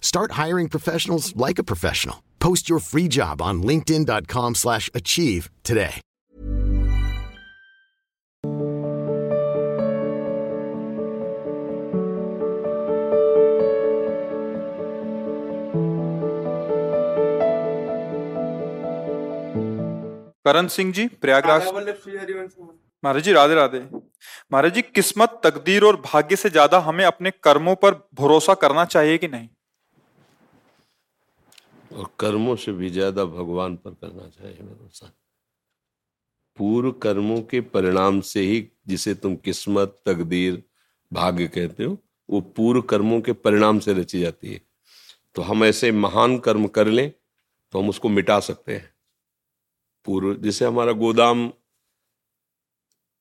Start hiring professionals like a professional. Post your free job on linkedin.com/achieve slash achieve today. Karan Singh ji Prayagraj महाराज जी राधे राधे महाराज जी किस्मत तकदीर और भाग्य से ज्यादा हमें अपने कर्मों पर भरोसा करना चाहिए कि नहीं और कर्मों से भी ज़्यादा भगवान पर करना चाहिए भरोसा पूर्व कर्मों के परिणाम से ही जिसे तुम किस्मत, तकदीर, भाग्य कहते हो, वो पूर्व कर्मों के परिणाम से रची जाती है। तो हम ऐसे महान कर्म कर लें तो हम उसको मिटा सकते हैं। पूर्व जैसे हमारा गोदाम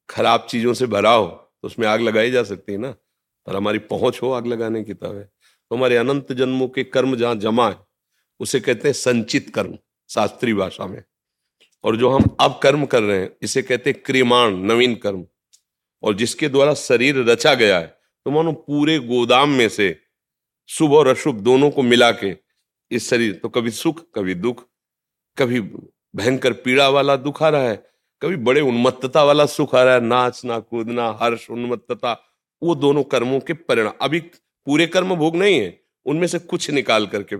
खराब चीज़ों से भरा हो तो उसमें आग लगाई जा सकती है ना, पर हमारी पहुँच हो आग लगाने की तब है तो हमारे अनंत जन्मों के कर्म जहाँ जमा है उसे कहते हैं संचित कर्म, शास्त्रीय भाषा में। और जो हम अब कर्म कर रहे हैं, इसे कहते हैं क्रियमाण नवीन कर्म। और जिसके द्वारा शरीर रचा गया है तो मानो पूरे गोदाम में से शुभ और अशुभ दोनों को मिला के इस शरीर तो कभी सुख, कभी दुख, कभी भयंकर पीड़ा वाला दुख आ रहा है, कभी बड़े उन्मत्तता वाला सुख आ रहा है, नाचना, कूदना, हर्ष, उन्मत्तता, वो दोनों कर्मों के परिणाम। अभी पूरे कर्म भोग नहीं है, उनमें से कुछ निकाल करके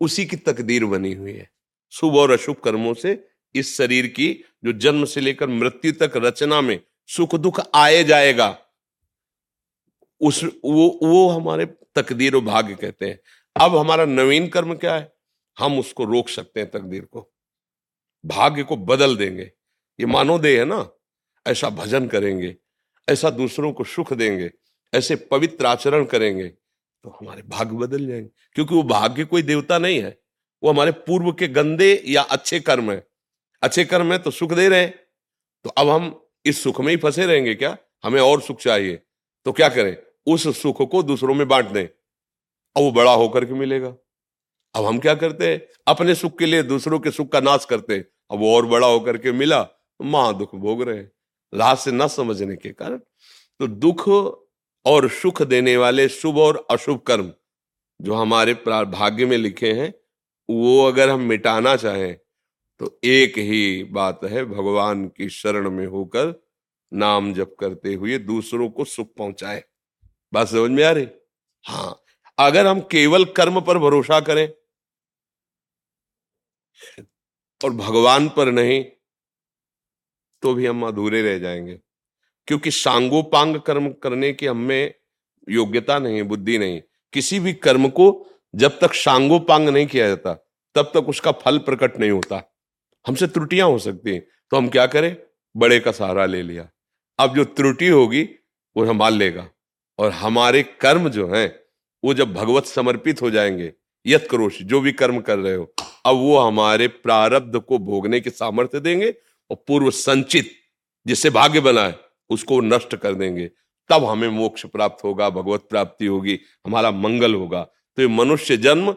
उसी की तकदीर बनी हुई है। शुभ और अशुभ कर्मों से इस शरीर की, जो जन्म से लेकर मृत्यु तक रचना में सुख दुख आए जाएगा, उस, वो वो हमारे तकदीर और भाग्य कहते हैं। अब हमारा नवीन कर्म क्या है? हम उसको रोक सकते हैं तकदीर को। भाग्य को बदल देंगे। ये मानोदय है ना? ऐसा भजन करेंगे, ऐसा दूसरों को सुख देंगे, ऐसे पवित्र आचरण करेंगे तो हमारे भाग्य बदल जाएँगे, क्योंकि वो भाग्य कोई देवता नहीं है। वो हमारे पूर्व के गंदे या अच्छे कर्म है। अच्छे कर्म है तो सुख दे रहे हैं। तो अब हम इस सुख में ही फंसे रहेंगे क्या? हमें और सुख चाहिए। तो क्या करें? उस सुख को दूसरों में बांट दें। अब वो बड़ा होकर के मिलेगा। अब हम क्या करते हैं? अपने सुख के लिए दूसरों के सुख का नाश करते हैं। अब वो और बड़ा होकर के मिला महा दुख भोग रहे हैं। राह से न समझने के कारण तो दुख और सुख देने वाले शुभ और अशुभ कर्म जो हमारे भाग्य में लिखे हैं, वो अगर हम मिटाना चाहें तो एक ही बात है, भगवान की शरण में होकर नाम जप करते हुए दूसरों को सुख पहुँचाए। बात समझ में आ रही? हाँ। अगर हम केवल कर्म पर भरोसा करें, और भगवान पर नहीं तो भी हम अधूरे रह जाएँगे। क्योंकि सांगोपांग कर्म करने की हमें योग्यता नहीं, बुद्धि नहीं। किसी भी कर्म को जब तक सांगोपांग नहीं किया जाता, तब तक उसका फल प्रकट नहीं होता। हमसे त्रुटियाँ हो सकती हैं तो हम क्या करें? बड़े का सहारा ले लिया। अब जो त्रुटि होगी, वो संभाल लेगा। और हमारे कर्म जो हैं, वो जब भगवत समर्पित हो जाएँगे यत जो भी कर्म कर रहे हो, अब वो हमारे प्रारब्ध को भोगने के सामर्थ्य देंगे और पूर्व संचित, जिससे भाग्य बना है। उसको नष्ट कर देंगे। तब हमें मोक्ष प्राप्त होगा, भगवत प्राप्ति होगी, हमारा मंगल होगा। तो ये मनुष्य जन्म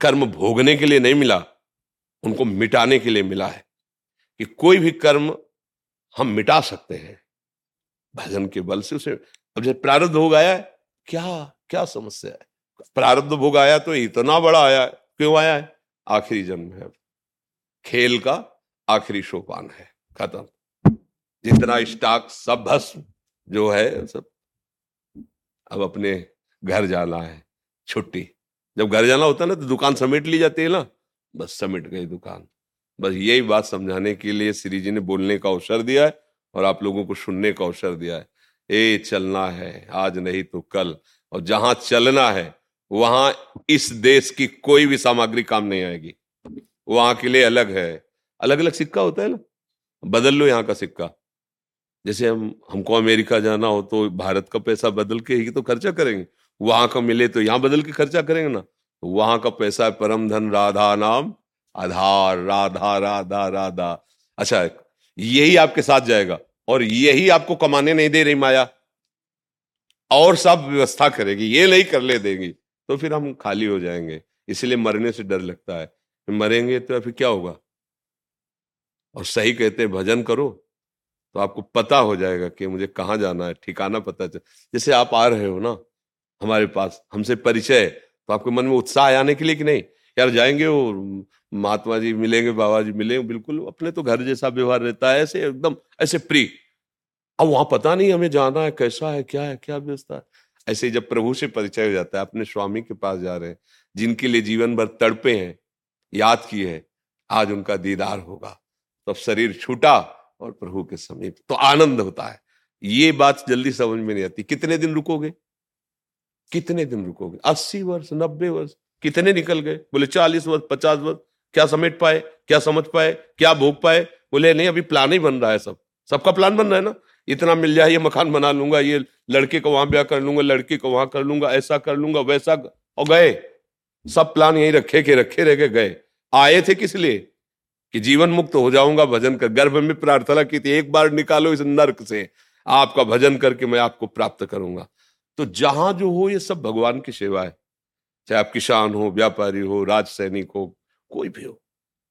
कर्म भोगने के लिए नहीं मिला, उनको मिटाने के लिए मिला है कि कोई भी कर्म हम मिटा सकते हैं। भजन के बल से उसे, अब जब प्रारब्ध भोग आया है, क्या क्या समस्या है? प्रारब्ध भोग आया तो इतना बड़ा आया है क्यों आया है? आखिरी जन्म है खेल का आखिरी सोपान है, खत्म। जितना स्टॉक सब भस्म जो है, सब। अब अपने घर जाना है, छुट्टी। जब घर जाना होता है ना तो दुकान समेट ली जाती है ना। बस समेट गई दुकान। बस यही बात समझाने के लिए श्री जी ने बोलने का अवसर दिया है और आप लोगों को सुनने का अवसर दिया है। ए, चलना है, आज नहीं तो कल। और जहाँ चलना है, वहाँ इस देश की कोई भी सामग्री काम नहीं आएगी। वहाँ के लिए अलग है। अलग अलग सिक्का होता है ना। बदल लो यहाँ का सिक्का। जैसे हम, हमको अमेरिका जाना हो तो भारत का पैसा बदल के ही तो खर्चा करेंगे। वहाँ का मिले तो यहाँ बदल के खर्चा करेंगे ना। तो वहाँ का पैसा है परम धन राधा नाम, आधार, राधा राधा राधा। अच्छा यही आपके साथ जाएगा और यही आपको कमाने नहीं दे रही माया। और सब व्यवस्था करेगी, ये नहीं कर ले देगी तो फिर हम खाली हो जाएँगे। इसलिए मरने से डर लगता है। मरेंगे तो फिर क्या होगा? और सही कहते भजन करो। तो आपको पता हो जाएगा कि मुझे कहाँ जाना है, ठिकाना पता चल, जैसे आप आ रहे हो ना, हमारे पास, हमसे परिचय तो आपके मन में उत्साह आने के लिए कि नहीं, यार जाएँगे वो, महात्मा जी मिलेंगे, बाबा जी मिलेंगे, बिल्कुल अपने तो घर जैसा व्यवहार रहता है, ऐसे एकदम, ऐसे प्री। अब वहाँ पता नहीं हमें जाना है, कैसा है, क्या है, क्या व्यवस्था है। ऐसे जब प्रभु से परिचय हो जाता है, अपने स्वामी के पास जा रहे हैं, जिनके लिए जीवन भर तड़पे हैं, याद किए हैं, आज उनका दीदार होगा। तब तो शरीर छूटा और प्रभु के समीप। तो आनंद होता है। ये बात जल्दी समझ में नहीं आती। कितने दिन रुकोगे? कितने दिन रुकोगे? अस्सी वर्ष, नब्बे वर्ष, कितने निकल गए? बोले, चालीस वर्ष, पचास वर्ष। क्या समेट पाए? क्या समझ पाए? क्या भोग पाए? बोले, नहीं, अभी प्लान ही बन रहा है सब। सबका प्लान बन रहा है ना? इतना मिल जाए, ये मकान बना लूँगा, ये लड़के को वहाँ ब्याह कर लूँगा, लड़की को वहाँ कर लूँगा, ऐसा कर लूँगा, वैसा और गए। सब प्लान यही रखे के रखे रह गए। आए थे किस लिए? कि जीवन मुक्त हो जाऊँगा भजन कर। गर्भ में प्रार्थना की थी, एक बार निकालो इस नर्क से, आपका भजन करके मैं आपको प्राप्त करूँगा। तो जहाँ जो हो, ये सब भगवान की सेवा है। चाहे आप किसान हो, व्यापारी हो राज सैनिक हो, कोई भी हो,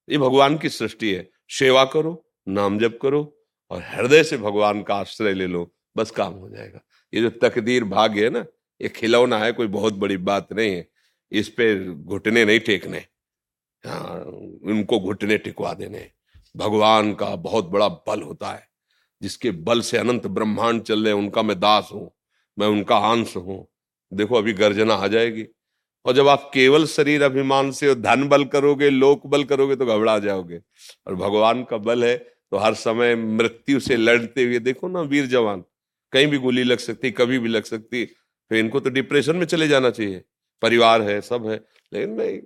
ये भगवान की सृष्टि है। सेवा करो, नाम जप करो और हृदय से भगवान का आश्रय ले लो, बस काम हो जाएगा। ये जो तकदीर भाग्य है ना, ये खिलौना है, कोई बहुत बड़ी बात नहीं है। इस पे घुटने नहीं टेकने। उनको घुटने टिकवा देने। भगवान का बहुत बड़ा बल होता है, जिसके बल से अनंत ब्रह्मांड चल रहे उनका मैं दास हूँ, मैं उनका अंश हूँ। देखो, अभी गर्जना आ जाएगी। और जब आप केवल शरीर अभिमान से धन बल करोगे, लोक बल करोगे तो घबरा जाओगे। और भगवान का बल है तो हर समय मृत्यु से लड़ते हुए, देखो ना, वीर जवान, कहीं भी गोली लग सकती, कभी भी लग सकती तो इनको तो डिप्रेशन में चले जाना चाहिए। परिवार है, सब है, लेकिन नहीं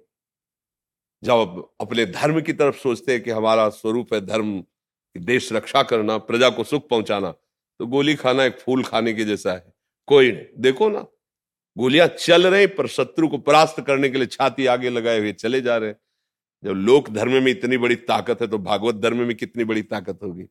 जब अपने धर्म की तरफ़ सोचते हैं कि हमारा स्वरूप है धर्म देश रक्षा करना, प्रजा को सुख पहुंचाना तो गोली खाना एक फूल खाने के जैसा है। कोई नहीं, देखो ना। गोलियाँ चल रही पर शत्रु को परास्त करने के लिए छाती आगे लगाए हुए चले जा रहे हैं। जब लोक धर्म में इतनी बड़ी ताकत है तो भागवत धर्म में कितनी बड़ी ताकत होगी?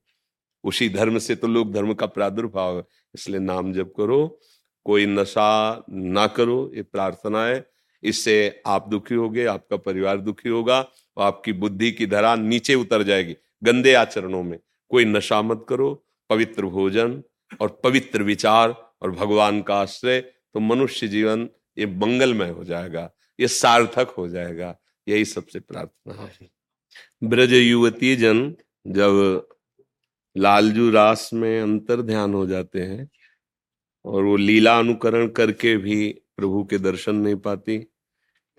उसी धर्म से तो लोक धर्म का प्रादुर्भाव है। इसलिए नाम जप करो, कोई नशा ना करो, ये प्रार्थना है। इससे आप दुखी होगे आपका परिवार दुखी होगा और आपकी बुद्धि की धरा नीचे उतर जाएगी गंदे आचरणों में। कोई नशा मत करो पवित्र भोजन और पवित्र विचार और भगवान का आश्रय तो मनुष्य जीवन ये मंगलमय हो जाएगा ये सार्थक हो जाएगा यही सबसे प्रार्थना है। ब्रज युवती जन जब लालजू रास में अंतर ध्यान हो जाते हैं और वो लीला अनुकरण करके भी प्रभु के दर्शन नहीं पाती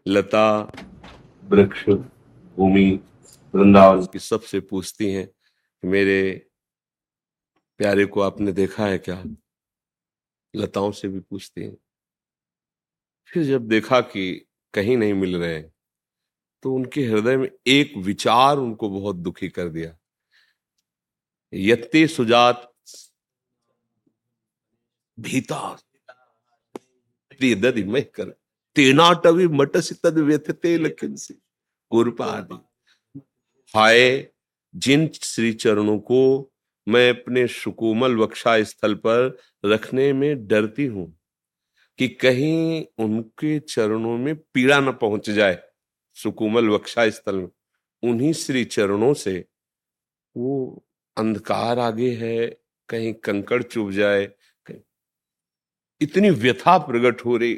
लता वृक्ष भूमि वृंदावन। की सबसे पूछती हैं मेरे प्यारे को आपने देखा है क्या? लताओं से भी पूछती हैं। फिर जब देखा कि कहीं नहीं मिल रहे हैं तो उनके हृदय में एक विचार उनको बहुत दुखी कर दिया। यत्ते सुजात भीता। दधि मैं कर तेनाटवी मटसी तद व्यथते लखन से आदि हाय, जिन श्री चरणों को मैं अपने सुकोमल वक्षा स्थल पर रखने में डरती हूँ, कि कहीं उनके चरणों में पीड़ा न पहुँच जाए सुकोमल वक्षा स्थल में। उन्हीं श्री चरणों से वो अंधकार आगे है, कहीं कंकड़ चुभ जाए इतनी व्यथा प्रकट हो रही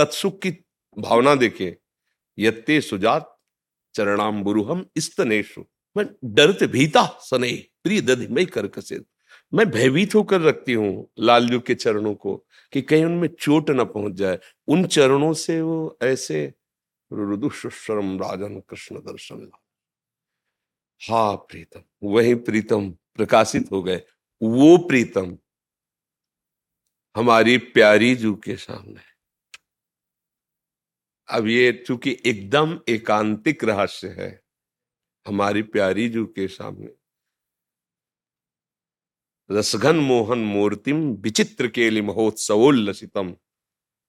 तत्सुख की भावना देखे, यत्ते सुजात चरणाम बुरुहम स्तनेशु मैं डरते भीता, सने, प्रिय दधि, मैं कर कसे मैं भयभीत होकर रखती हूँ लालजू के चरणों को कि कहीं उनमें चोट न पहुँच जाए। उन चरणों से वो ऐसे रुदुशरम राजन कृष्ण दर्शन हा, प्रीतम, वही प्रीतम प्रकाशित हो गए। वो प्रीतम हमारी प्यारी जू के सामने। अब ये चूँकि एकदम एकांतिक रहस्य है हमारी प्यारी जू के सामने। रसघन मोहन मूर्तिम विचित्र केली महोत्सवोल्लसितम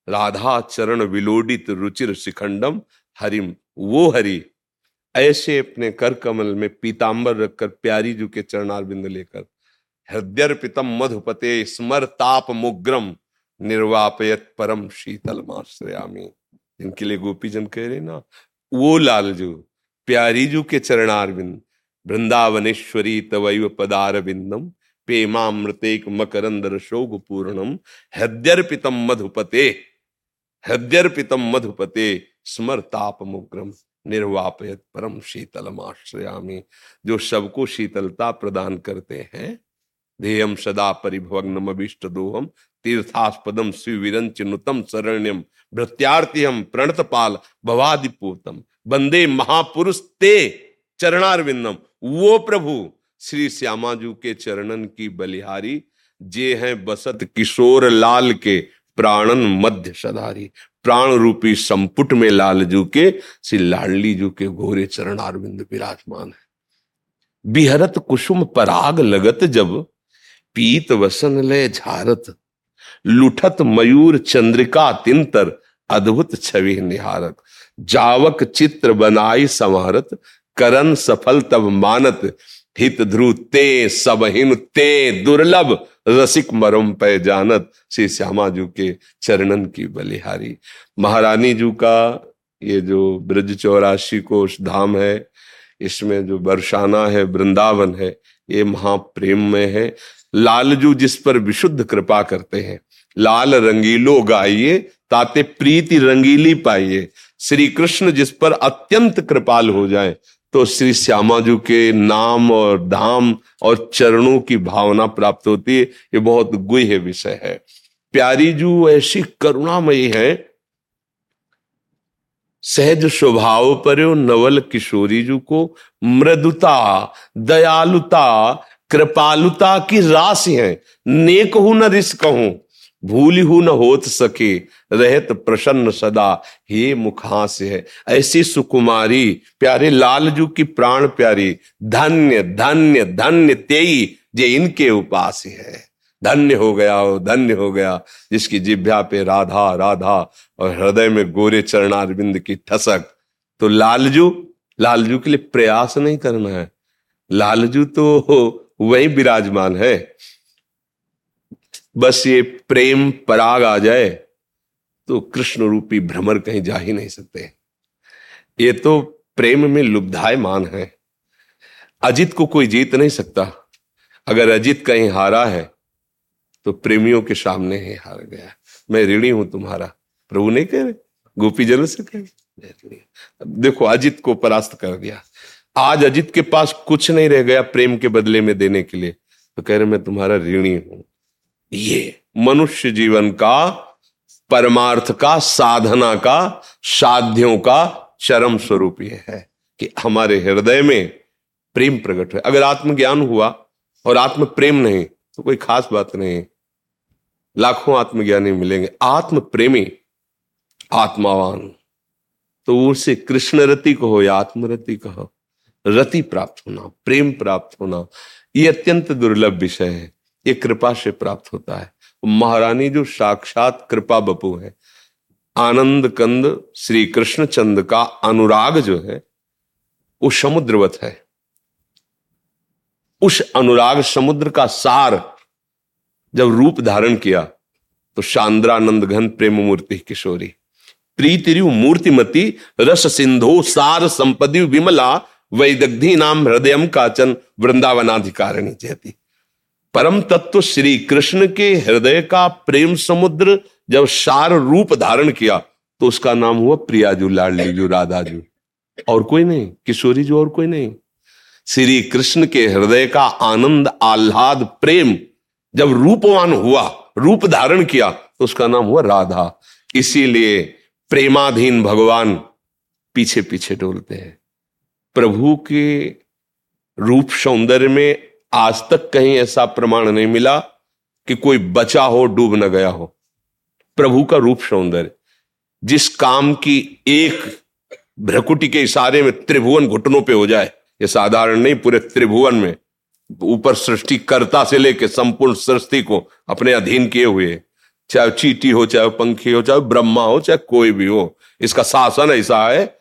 राधा चरण विलोडित रुचिर शिखंडम, हरिम वो हरि, ऐसे अपने कर कमल में पीताम्बर रखकर प्यारी जू के चरणारविंद लेकर, हृदयर्पितम मधुपते स्मर ताप मुग्रम, निर्वापयत परम शीतल माश्रयामी। इनके लिए गोपीजन कह रहे ना, वो लालजू प्यारी जू के चरणारविंद, वृंदावनेश्वरी तवैव पदार बिंदम पेमामृतेक मकरंद रशोग पूर्णम हृदयर्पितम मधुपते हृदयर्पितम मधुपते स्मर ताप मुग्रम निर्वापयत परम शीतलम आश्रयामी जो सबको शीतलता प्रदान करते हैं ध्येयम सदा परिभवग्नम अभिष्ट दोहम तीर्थास्पदम शिविरंच नुतम शरण्यम भृत्यार्थियम प्रणतपाल भवादिपूतम बंदे महापुरुष ते चरणारविंदम वो प्रभु, श्री श्यामाजू के चरणन की बलिहारी, जे हैं बसत किशोर लाल के प्राणन मध्य सदारी प्राण रूपी संपुट में लालजू के, श्री लाडली जू के घोरे चरण अरविंद विराजमान है। बिहरत कुसुम पराग लगत जब पीत वसन ले झारत, लुठत मयूर चंद्रिका तिंतर, अद्भुत छवि निहारत। जावक चित्र बनाई समारत करन सफल तब मानत। हित ध्रुव ते सबहिन ते, दुर्लभ रसिक मरम पे जानत। श्री श्यामा जू के चरणन की बलिहारी। महारानी जू का ये जो ब्रज चौरासी कोष धाम है, इसमें जो बरसाना है, वृंदावन है, ये महाप्रेम में है। लालजू जिस पर विशुद्ध कृपा करते हैं। लाल रंगीलो गाइए ताते प्रीति रंगीली पाइए। श्री कृष्ण जिस पर अत्यंत कृपाल हो जाए तो श्री श्यामाजू के नाम और धाम और चरणों की भावना प्राप्त होती है। ये बहुत गुह विषय है। प्यारी जू ऐसी करुणामयी है। सहज स्वभाव पर नवल किशोरी जू को, मृदुता, दयालुता कृपालुता की राशि है। नेक हूँ न रिस कहूँ। भूल हूँ न होत सके। रहत प्रसन्न सदा। हे मुखास है। ऐसी सुकुमारी, प्यारे लालजू की प्राण प्यारी। धन्य धन्य धन्य तेई जे इनके उपास है। धन्य हो गया हो धन्य हो गया। जिसकी जिभ्या पे राधा राधा और हृदय में गोरे चरणारविंद की ठसक। तो लालजू लालजू के लिए प्रयास नहीं करना है। लालजू तो वही विराजमान है। बस ये प्रेम पराग आ जाए तो कृष्ण रूपी भ्रमर कहीं जा ही नहीं सकते। ये तो प्रेम में लुब्धायमान है। अजित को कोई जीत नहीं सकता। अगर अजित कहीं हारा है तो प्रेमियों के सामने ही हार गया। मैं ऋणी हूँ तुम्हारा। प्रभु नहीं कह रहे? गोपी जन से कह देखो, अजित को परास्त कर दिया। आज अजित के पास कुछ नहीं रह गया प्रेम के बदले में देने के लिए। तो कह रहे, मैं तुम्हारा ऋणी हूँ। ये मनुष्य जीवन का, परमार्थ का, साधना का, साध्यों का चरम स्वरूप यह है कि हमारे हृदय में प्रेम प्रकट है अगर आत्मज्ञान हुआ और आत्म प्रेम नहीं तो कोई खास बात नहीं। लाखों आत्मज्ञानी मिलेंगे। आत्म प्रेमी आत्मावान। तो उसे कृष्ण रति कहो या आत्मरति कहो। रति प्राप्त होना, प्रेम प्राप्त होना, ये अत्यंत दुर्लभ विषय है। ये कृपा से प्राप्त होता है। महारानी जो साक्षात कृपा बपू है, आनंद कंद श्री कृष्ण चंद का अनुराग जो है, वो समुद्रवत है। उस अनुराग समुद्र का सार जब रूप धारण किया तो शांद्रानंद घन प्रेम मूर्ति किशोरी, प्रीतिरु मूर्तिमती रस सिंधो सार संपदि विमला वैदग्धि नाम हृदय काचन वृंदावनाधिकारिणी जयती परम तत्व श्री कृष्ण के हृदय का प्रेम समुद्र जब सार रूप धारण किया तो उसका नाम हुआ प्रियाजू, लाडलीजू, राधाजू। और कोई नहीं किशोरी जो और कोई नहीं। श्री कृष्ण के हृदय का आनंद, आह्लाद, प्रेम जब रूपवान हुआ, रूप धारण किया तो उसका नाम हुआ राधा। इसीलिए प्रेमाधीन भगवान पीछे पीछे डोलते हैं। प्रभु के रूप सौंदर्य में आज तक कहीं ऐसा प्रमाण नहीं मिला कि कोई बचा हो, डूब न गया हो। प्रभु का रूप सौंदर्य, जिस काम की एक भ्रकुटी के इशारे में त्रिभुवन घुटनों पे हो जाए, ये साधारण नहीं, पूरे त्रिभुवन में ऊपर सृष्टिकर्ता से लेके संपूर्ण सृष्टि को अपने अधीन किए हुए, चाहे चीटी हो, चाहे पंखी हो, चाहे ब्रह्मा हो, चाहे कोई भी हो, इसका शासन ऐसा है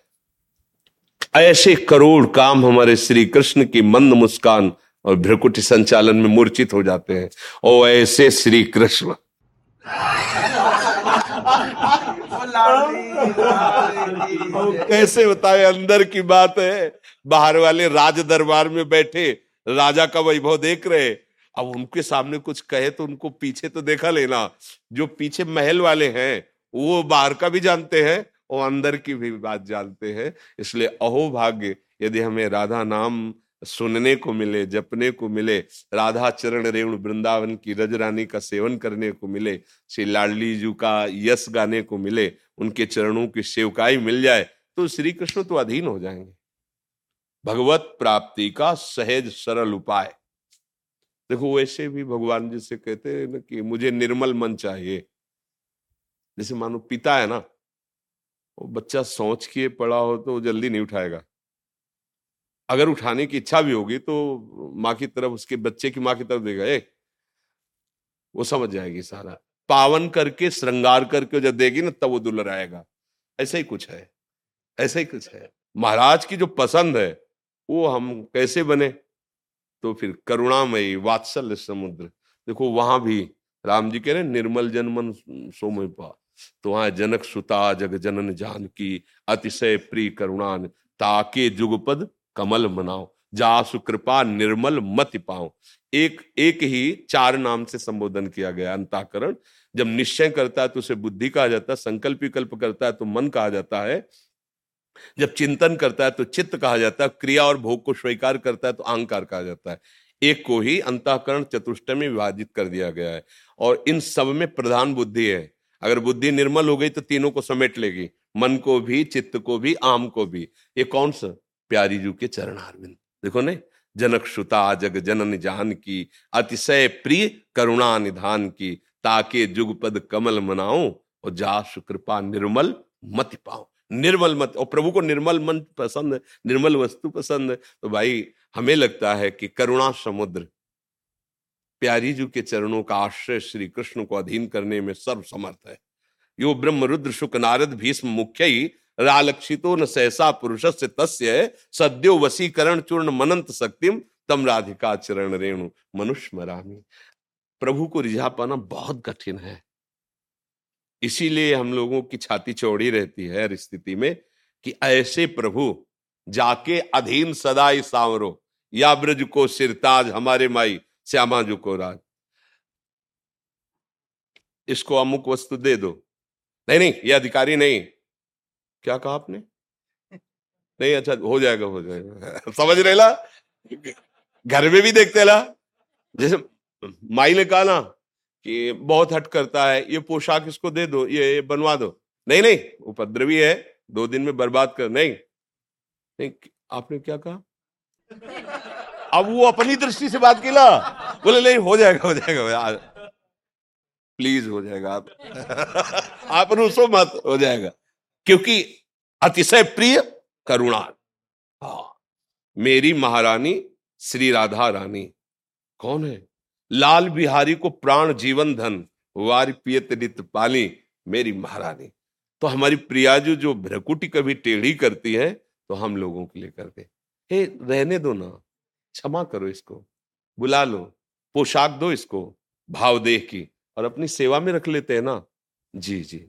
ऐसे करोड़ काम हमारे श्री कृष्ण की मंद मुस्कान और भ्रकुटी संचालन में मूर्छित हो जाते हैं। और ऐसे श्री कृष्ण। कैसे बताए अंदर की बात है। बाहर वाले राज दरबार में बैठे राजा का वैभव देख रहे। अब उनके सामने कुछ कहे तो उनको पीछे तो देखा लेना। जो पीछे महल वाले हैं वो बाहर का भी जानते हैं और अंदर की भी बात जानते हैं। इसलिए अहो भाग्य यदि हमें राधा नाम सुनने को मिले, जपने को मिले, राधा चरण रेणु वृंदावन की रज रानी का सेवन करने को मिले, श्री लाडली जी का यश गाने को मिले, उनके चरणों की सेवकाई मिल जाए तो श्री कृष्ण तो अधीन हो जाएँगे। भगवत प्राप्ति का सहज सरल उपाय। देखो, वैसे भी भगवान जी से कहते हैं ना कि मुझे निर्मल मन चाहिए। जैसे मानो पिता है ना वो बच्चा सोच के पड़ा हो तो जल्दी नहीं उठाएगा। अगर उठाने की इच्छा भी होगी तो माँ की तरफ़, उसके बच्चे की माँ की तरफ़ देगा एक वो समझ जाएगी सारा। पावन करके, श्रृंगार करके जब देगी ना, तब वो दुलर आएगा। ऐसा ही कुछ है। ऐसा ही कुछ है। महाराज की जो पसंद है, वो हम कैसे बने? तो फिर करुणामयी, वात्सल्य समुद्र। देखो, वहाँ भी राम जी कह रहे निर्मल जनमन सोमय पा तो वहाँ जनक सुता जग जनन जान की अतिशय प्रिय करुणान, ताके जुगपद कमल मनाओ, जासु कृपा निर्मल मत पाओ। एक एक ही चार नाम से संबोधन किया गया, अंताकरण। जब निश्चय करता है तो उसे बुद्धि कहा जाता है, संकल्प विकल्प करता है तो मन कहा जाता है। जब चिंतन करता है तो चित्त कहा जाता है, क्रिया और भोग को स्वीकार करता है तो अहंकार कहा जाता है। एक को ही अंताकरण चतुष्ट में विभाजित कर दिया गया है। और इन सब में प्रधान बुद्धि है। अगर बुद्धि निर्मल हो गई तो तीनों को समेट लेगी, मन को भी, चित्त को भी, आम को भी। ये कौन सा? प्यारी जू के चरण अरविंद। देखो ने, जनक सुता जग जनन जान की, अतिशय प्रिय करुणा निधान की, ताके जुगपद कमल मनाओ और जा कृपा निर्मल मत पाओ निर्मल मत, और प्रभु को निर्मल मन पसंद, निर्मल वस्तु पसंद। है तो भाई, हमें लगता है कि करुणा समुद्र प्यारी जी के चरणों का आश्रय श्री कृष्ण को अधीन करने में सर्व समर्थ है। यो ब्रह्म रुद्र शुक नारद भीष्म मुख्य ही रालक्षितो न सहसा पुरुष से तस्य, सद्यो वसीकरण चूर्ण मनंत शक्तिम तम राधिका चरण रेणु। मनुष्य मरामी, प्रभु को रिझा पाना बहुत कठिन है। इसीलिए हम लोगों की छाती चौड़ी रहती है हर स्थिति में कि ऐसे प्रभु जाके अधीन सदाई सांवरो। या ब्रज को सिरताज हमारे माई श्यामा जू को राज। इसको अमुक वस्तु दे दो। नहीं नहीं ये अधिकारी नहीं। क्या कहा आपने? नहीं अच्छा हो जाएगा हो जाएगा। समझ रहे ला? घर में भी देखते ला। जैसे माई ने कहा ना कि बहुत हट करता है ये पोशाक इसको दे दो ये, ये बनवा दो। नहीं नहीं उपद्रवी है दो दिन में बर्बाद कर नहीं। नहीं आपने क्या कहा? अब वो अपनी दृष्टि से बात की ला बोले, नहीं, हो जाएगा हो जाएगा प्लीज़ हो जाएगा आप। आप रूसो मत, हो जाएगा। क्योंकि अतिशय प्रिय करुणा। हाँ मेरी महारानी श्री राधा रानी। कौन है? लाल बिहारी को प्राण जीवन धन, वार पियत नित पाली मेरी महारानी। तो हमारी प्रियाजू जो भ्रकुटी कभी टेढ़ी करती है तो हम लोगों के लिए करते हे, रहने दो ना। क्षमा करो इसको, बुला लो, पोशाक दो इसको, भाव देह की और अपनी सेवा में रख लेते हैं ना? जी जी।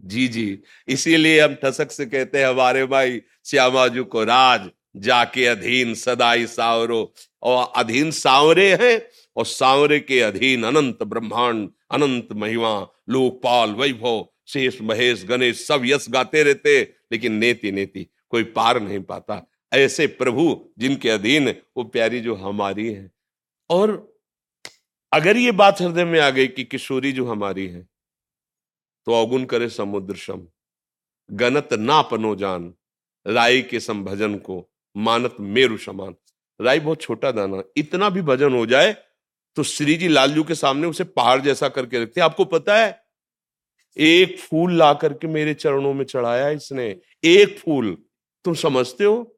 जी जी। इसीलिए हम ठसक से कहते हैं, हमारे भाई श्यामाजू को राज, जाके अधीन सदाई सावरो। और अधीन सावरे हैं और सावरे के अधीन अनंत ब्रह्मांड, अनंत महिमा, लोकपाल, वैभव, शेष महेश, गणेश सब यश गाते रहते लेकिन नेति नेति कोई पार नहीं पाता। ऐसे प्रभु जिनके अधीन वो प्यारी जो हमारी है। और अगर ये बात हृदय में आ गई कि किशोरी जो हमारी है तो अवगुण करे समुद्र सम गनत ना पनो जान राय के संभजन को मानत मेरु समान राई बहुत छोटा दाना, इतना भी भजन हो जाए तो श्री जी लालजू के सामने उसे पहाड़ जैसा करके रखते आपको पता है, एक फूल ला करके मेरे चरणों में चढ़ाया इसने, एक फूल। तुम समझते हो?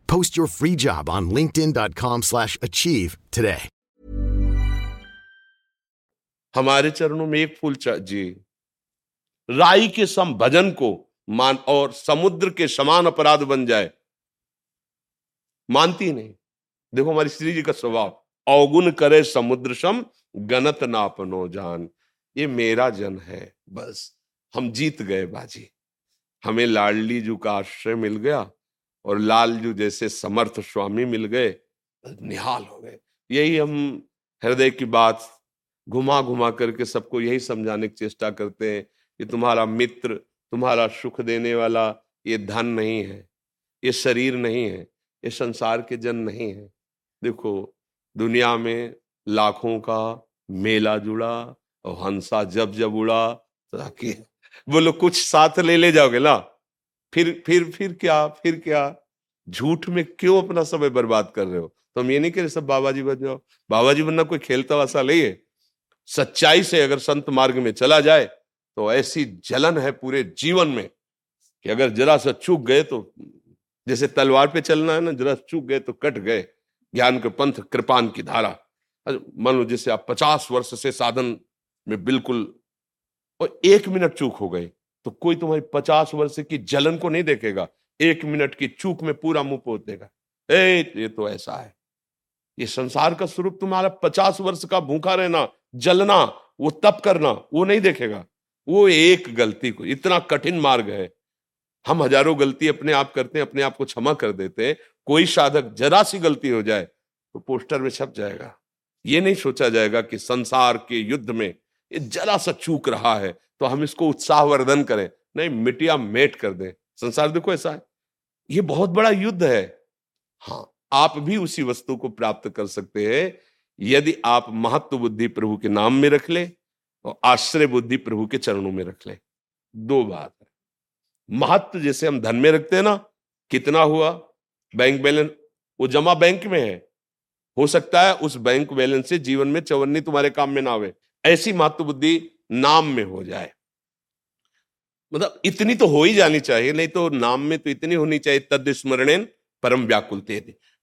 Post your free job on linkedin.com/achieve today. हमारे चरणों में एक फूल जी। राई के सम भजन को मान, और समुद्र के समान अपराध बन जाए। मानती नहीं। देखो हमारी श्री जी का स्वभाव। अवगुण करे समुद्र सम, गनत ना अपनो जान। ये मेरा जन है, बस। हम जीत गए बाजी। हमें लाडली जू का आश्रय मिल गया। और लालजू जैसे समर्थ स्वामी मिल गए, निहाल हो गए। यही हम हृदय की बात घुमा घुमा करके सबको यही समझाने की चेष्टा करते हैं कि तुम्हारा मित्र, तुम्हारा सुख देने वाला ये धन नहीं है, ये शरीर नहीं है, ये संसार के जन नहीं है। देखो, दुनिया में लाखों का मेला जुड़ा और हंसा जब जब उड़ा ताकि बोलो, कुछ साथ ले ले जाओगे ना? फिर फिर फिर क्या फिर क्या? झूठ में क्यों अपना समय बर्बाद कर रहे हो? तो हम ये नहीं कह रहे सब बाबा जी बन जाओ। बाबा जी बनना कोई खेलता वासा नहीं है। सच्चाई से अगर संत मार्ग में चला जाए तो ऐसी जलन है पूरे जीवन में कि अगर जरा सा चूक गए तो जैसे तलवार पे चलना है ना, जरा चूक गए तो कट गए। ज्ञान के पंथ, कृपान की धारा। मान लो जैसे आप पचास वर्ष से साधन में बिल्कुल और एक मिनट चूक हो गए। तो कोई तुम्हारी पचास वर्ष की जलन को नहीं देखेगा, एक मिनट की चूक में पूरा मुँह पोत देगा। ए, ये तो ऐसा है। ये संसार का स्वरूप तुम्हारा पचास वर्ष का भूखा रहना, जलना, वो तप करना, वो नहीं देखेगा। वो एक गलती को, इतना कठिन मार्ग है। हम हज़ारों गलती अपने आप करते हैं, अपने आप को क्षमा कर देते हैं। कोई साधक जरा सी गलती हो जाए तो पोस्टर में छप जाएगा। ये नहीं सोचा जाएगा कि संसार के युद्ध में ये जरा सा चूक रहा है तो हम इसको उत्साहवर्धन करें। नहीं मिटिया मेट कर दें। संसार देखो ऐसा है। ये बहुत बड़ा युद्ध है। हाँ आप भी उसी वस्तु को प्राप्त कर सकते हैं। यदि आप महत्व बुद्धि प्रभु के नाम में रख ले और आश्रय बुद्धि प्रभु के चरणों में रख ले। दो बात है। महत्व जैसे हम धन में रखते हैं ना, कितना हुआ? बैंक बैलेंस, वो जमा बैंक में है। हो सकता है उस बैंक बैलेंस से जीवन में चवन्नी तुम्हारे काम में ना आवे। ऐसी महत्व बुद्धि नाम में हो जाए। मतलब इतनी तो हो ही जानी चाहिए, नहीं तो नाम में तो इतनी होनी चाहिए तद स्मरणेन परम व्याकुल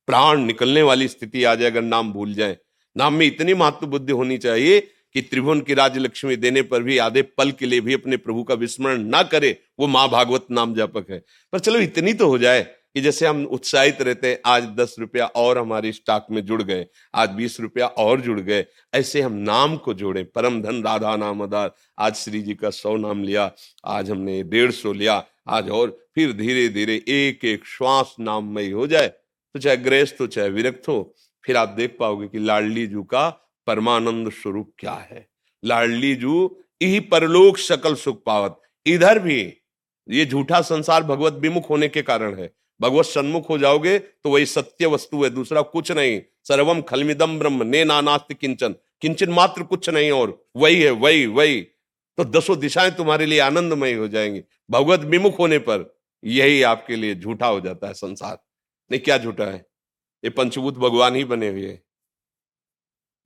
प्राण निकलने वाली स्थिति आ जाए अगर नाम भूल जाए। नाम में इतनी महत्व बुद्धि होनी चाहिए कि त्रिभुवन की राज लक्ष्मी देने पर भी, आधे पल के लिए भी अपने प्रभु का विस्मरण ना करे, वो माँ भागवत नाम जापक है। पर चलो इतनी तो हो जाए कि जैसे हम उत्साहित रहते हैं, आज दस रुपया और हमारी स्टॉक में जुड़ गए, आज बीस रुपया और जुड़ गए, ऐसे हम नाम को जोड़े। परम धन राधा नाम आधार आज श्री जी का सौ नाम लिया, आज हमने डेढ़ सौ लिया, आज और फिर धीरे धीरे एक एक श्वास नाममय हो जाए। तो चाहे गृहस्थ हो, चाहे विरक्त हो, फिर आप देख पाओगे कि लाडली जू का परमानंद स्वरूप क्या है। लाडली जू यही परलोक सकल सुख पावत। इधर भी ये झूठा संसार भगवत विमुख होने के कारण है। भगवत सन्मुख हो जाओगे तो वही सत्य वस्तु है, दूसरा कुछ नहीं। सर्वम खलमिदम ब्रह्म, ने नानास्त किंचन। किंचन मात्र कुछ नहीं और, वही है, वही वही। तो दसों दिशाएँ तुम्हारे लिए आनंदमय हो जाएँगी। भगवत विमुख होने पर यही आपके लिए झूठा हो जाता है संसार। नहीं, क्या झूठा है? ये पंचभूत भगवान ही बने हुए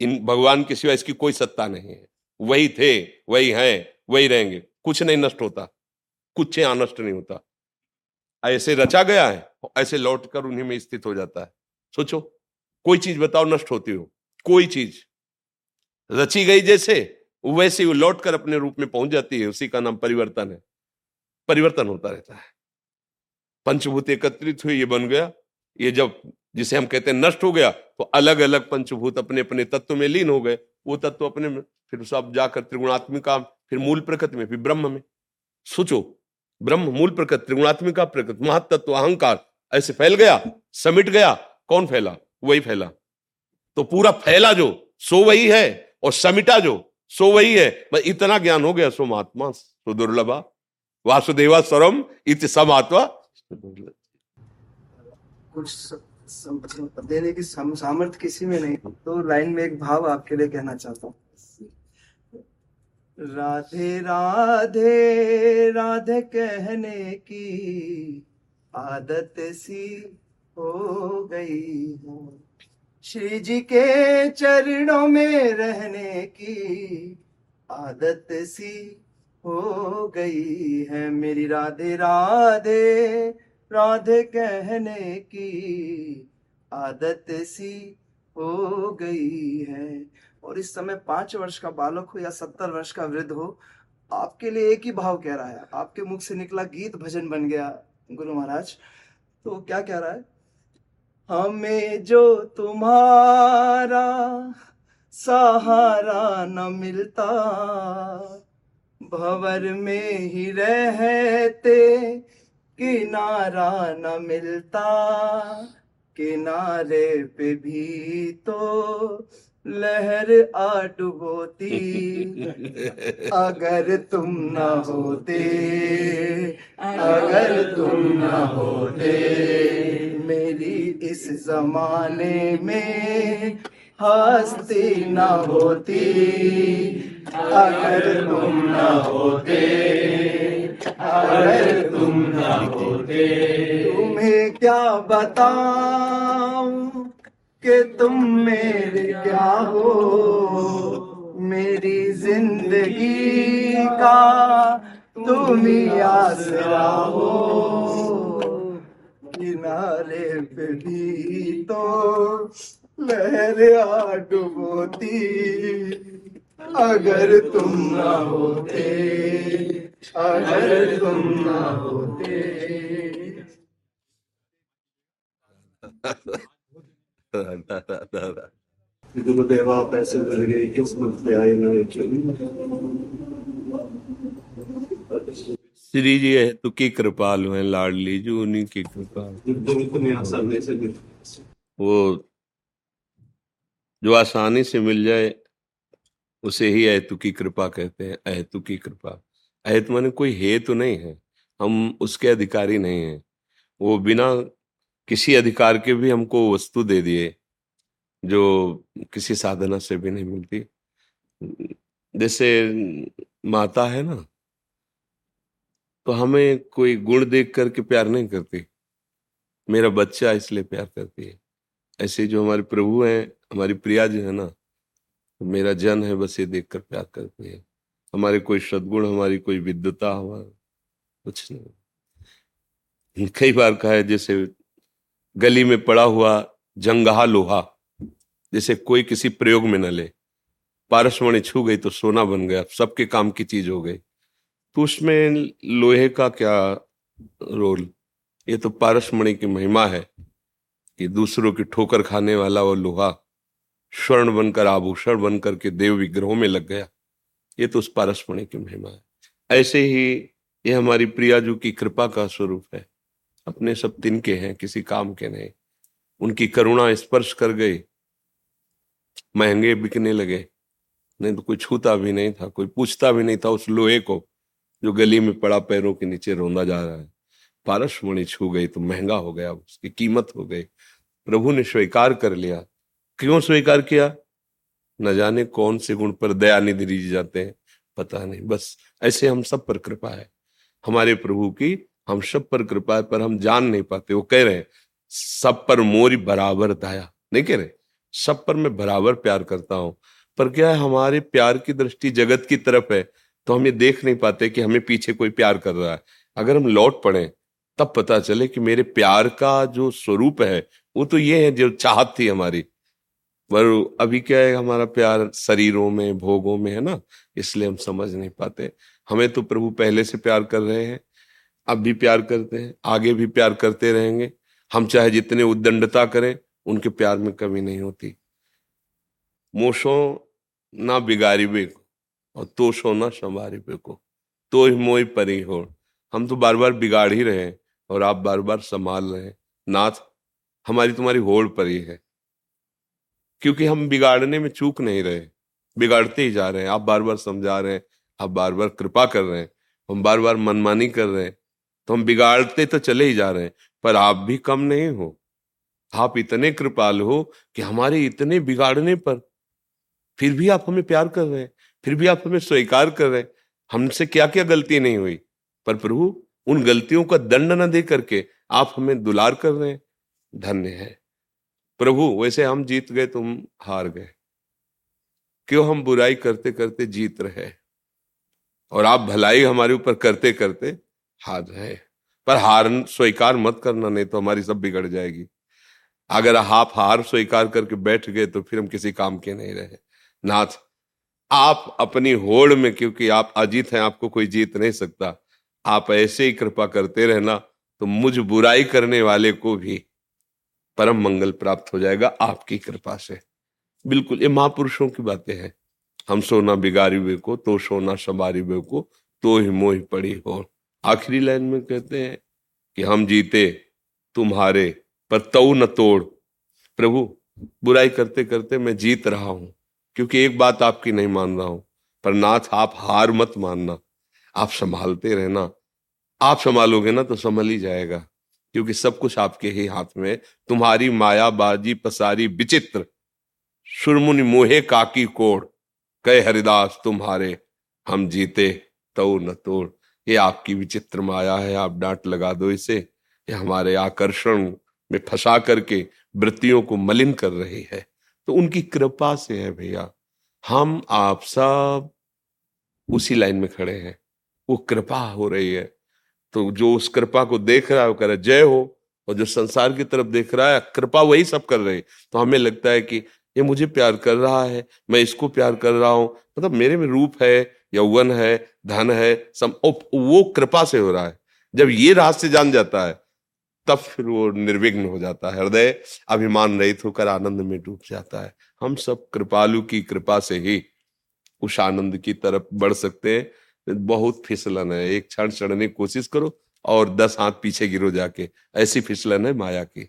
इन भगवान के सिवा इसकी कोई सत्ता नहीं है। वही थे, वही हैं, वही रहेंगे। कुछ नहीं नष्ट होता। कुछ यहाँ नष्ट नहीं होता। ऐसे रचा गया है, ऐसे लौट कर उन्हीं में स्थित हो जाता है। सोचो, कोई चीज़ बताओ नष्ट होती हो, कोई चीज़। रची गई जैसे, वैसे वो लौट कर अपने रूप में पहुँच जाती है, उसी का नाम परिवर्तन है। परिवर्तन होता रहता है। पंचभूत एकत्रित हुए ये बन गया। ये जब, जिसे हम कहते हैं नष्ट हो गया तो अलग अलग पंचभूत अपने अपने तत्व में लीन हो गए। वो तत्व अपने में, फिर सब जाकर त्रिगुणात्मिका फिर मूल प्रकृति में, फिर ब्रह्म में। सोचो ब्रह्म मूल प्रकृति, त्रिगुणात्मिका प्रकृति महत्व अहंकार, ऐसे फैल गया, समिट गया, कौन फैला? वही फैला। तो पूरा फैला जो, सो वही है, और समिटा जो, सो वही है। बस इतना ज्ञान हो गया, सो महात्मा, सो दुर्लभा। वासुदेवा स्वरम, इत समात्मा कुछ देने की सामर्थ्य किसी में नहीं। तो लाइन में एक भाव आपके लिए कहना चाहता हूँ। राधे राधे राधे कहने की आदत सी हो गई है। श्री जी के चरणों में रहने की आदत सी हो गई है। मेरी राधे राधे राधे कहने की आदत सी हो गई है। और इस समय पाँच वर्ष का बालक हो या सत्तर वर्ष का वृद्ध हो, आपके लिए एक ही भाव कह रहा है। आपके मुख से निकला गीत भजन बन गया, गुरु महाराज। तो क्या कह रहा है? हमें जो तुम्हारा सहारा न मिलता, भवर में ही रहते किनारा न मिलता। किनारे पे भी तो लहर आ डुबोती अगर तुम न होते, अगर तुम न होते, मेरी इस जमाने में हस्ती न होती। अगर तुम न होते, अगर तुम न होते, तुम्हें क्या बताऊँ? कि तुम मेरे क्या हो? मेरी ज़िंदगी का तुम ही आसरा हो। किनारे पे भी तो लहर आ डुबोती अगर तुम ना होते, अगर तुम ना होते। श्री जी है तो की कृपाल है? लाडली जो उन्हीं की कृपा। वो जो आसानी से मिल जाए, उसे ही अहतु की कृपा कहते हैं। अहतु की कृपा। अहत माने कोई हेतु नहीं है। हम उसके अधिकारी नहीं हैं। वो बिना किसी अधिकार के भी हमको वस्तु दे दिए, जो किसी साधना से भी नहीं मिलती। जैसे माता है ना तो हमें कोई गुण देख करके प्यार नहीं करती। मेरा बच्चा इसलिए प्यार करती है। ऐसे जो हमारे प्रभु हैं, हमारी प्रिया जो है ना तो मेरा जन है, बस ये देखकर प्यार करती है। हमारे कोई सदगुण, हमारी कोई विद्वता हमारा कुछ नहीं। कई बार कहा है, जैसे गली में पड़ा हुआ जंगहा लोहा, जिसे कोई किसी प्रयोग में न ले। पारसमणि छू गई तो सोना बन गया, सबके काम की चीज़ हो गई। तो उसमें लोहे का क्या रोल? ये तो पारसमणि की महिमा है कि दूसरों की ठोकर खाने वाला वो लोहा स्वर्ण बनकर, आभूषण बनकर के देव विग्रहों में लग गया। ये तो उस पारसमणि की महिमा है। ऐसे ही ये हमारी प्रियाजू की कृपा का स्वरूप है। अपने सब तिनके हैं, किसी काम के नहीं। उनकी करुणा स्पर्श कर गई। महँगे बिकने लगे। नहीं तो कोई छूता भी नहीं था, कोई पूछता भी नहीं था उस लोहे को जो गली में पड़ा पैरों के नीचे रोंदा जा रहा है। पारस मणि छू गई तो महँगा हो गया, उसकी कीमत हो गई। प्रभु ने स्वीकार कर लिया। क्यों स्वीकार किया? न जाने कौन से गुण पर दया निधि जाते हैं, पता नहीं। बस ऐसे हम सब पर कृपा है। हमारे प्रभु की हम सब पर कृपा है, पर हम जान नहीं पाते। वो कह रहे हैं, सब पर मोरी बराबर दया। नहीं कह रहे, सब पर मैं बराबर प्यार करता हूँ। पर क्या है, हमारे प्यार की दृष्टि जगत की तरफ़ है तो हम ये देख नहीं पाते कि हमें पीछे कोई प्यार कर रहा है। अगर हम लौट पड़े, तब पता चले कि मेरे प्यार का जो स्वरूप है, वो तो ये है जो चाहत थी हमारी। पर अभी क्या है, हमारा प्यार शरीरों में, भोगों में है ना, इसलिए हम समझ नहीं पाते। हमें तो प्रभु पहले से प्यार कर रहे हैं अब भी प्यार करते हैं, आगे भी प्यार करते रहेंगे। हम चाहे जितने उद्दंडता करें, उनके प्यार में कमी नहीं होती। मोशो ना बिगारी बे को और तोशो ना संवारी बे को तो ही मोई परी हो। हम तो बार बार बिगाड़ ही रहे हैं, और आप बार बार संभाल रहे हैं। नाथ, हमारी तुम्हारी होड़ परी है। क्योंकि हम बिगाड़ने में चूक नहीं रहे। बिगाड़ते ही जा रहे हैं। आप बार बार समझा रहे हैं, आप बार बार कृपा कर रहे हैं। हम बार बार मनमानी कर रहे हैं। तो हम बिगाड़ते तो चले ही जा रहे हैं, पर आप भी कम नहीं हो। आप इतने कृपाल हो कि हमारे इतने बिगाड़ने पर फिर भी आप हमें प्यार कर रहे हैं, फिर भी आप हमें स्वीकार कर रहे हैं। हमसे क्या क्या गलती नहीं हुई, पर प्रभु, उन गलतियों का दंड न दे करके आप हमें दुलार कर रहे हैं। धन्य है। प्रभु, वैसे हम जीत गए, तुम हार गए। क्यों हम बुराई करते करते जीत रहे और आप भलाई हमारे ऊपर करते करते हार रहे पर हार स्वीकार मत करना, नहीं तो हमारी सब बिगड़ जाएगी। अगर आप हार स्वीकार करके बैठ गए तो फिर हम किसी काम के नहीं रहे। नाथ, आप अपनी होड़ में, क्योंकि आप अजीत हैं, आपको कोई जीत नहीं सकता। आप ऐसे ही कृपा करते रहना तो मुझ बुराई करने वाले को भी परम मंगल प्राप्त हो जाएगा आपकी कृपा से। बिल्कुल, ये महापुरुषों की बातें हैं। हम सोना बिगारी वे को तो सोना संवारी को तो ही मोह पड़ी हो। आखिरी लाइन में कहते हैं कि हम जीते, तुम्हारे, पर तो न तोड़। प्रभु, बुराई करते करते मैं जीत रहा हूँ, क्योंकि एक बात आपकी नहीं मान रहा हूँ, पर नाथ, आप हार मत मानना। आप संभालते रहना। आप संभालोगे ना तो संभल ही जाएगा, क्योंकि सब कुछ आपके ही हाथ में तुम्हारी माया बाजी पसारी, विचित्र, सुरमुनि मोहे काकी कोड़। कहे हरिदास, तुम्हारे, हम जीते तो न तोड़। ये आपकी विचित्र माया है, आप डांट लगा दो इसे। ये हमारे आकर्षण में फंसा करके वृत्तियों को मलिन कर रही है। तो उनकी कृपा से है भैया। हम आप सब उसी लाइन में खड़े हैं। वो कृपा हो रही है। तो जो उस कृपा को देख रहा है, वो कह रहा है, जय हो। और जो संसार की तरफ़ देख रहा है, कृपा वही सब कर रहे तो हमें लगता है कि ये मुझे प्यार कर रहा है, मैं इसको प्यार कर रहा हूँ। मतलब मेरे में रूप है यौवन है, धन है सम वो कृपा से हो रहा है। जब ये रहस्य जान जाता है, तब फिर वो निर्विघ्न हो जाता है। हृदय अभिमान रहित होकर आनंद में डूब जाता है। हम सब कृपालु की कृपा से ही उस आनंद की तरफ़ बढ़ सकते हैं। बहुत फिसलन है। एक क्षण चढ़ने की कोशिश करो और दस हाथ पीछे गिरो जाके। ऐसी फिसलन है माया की।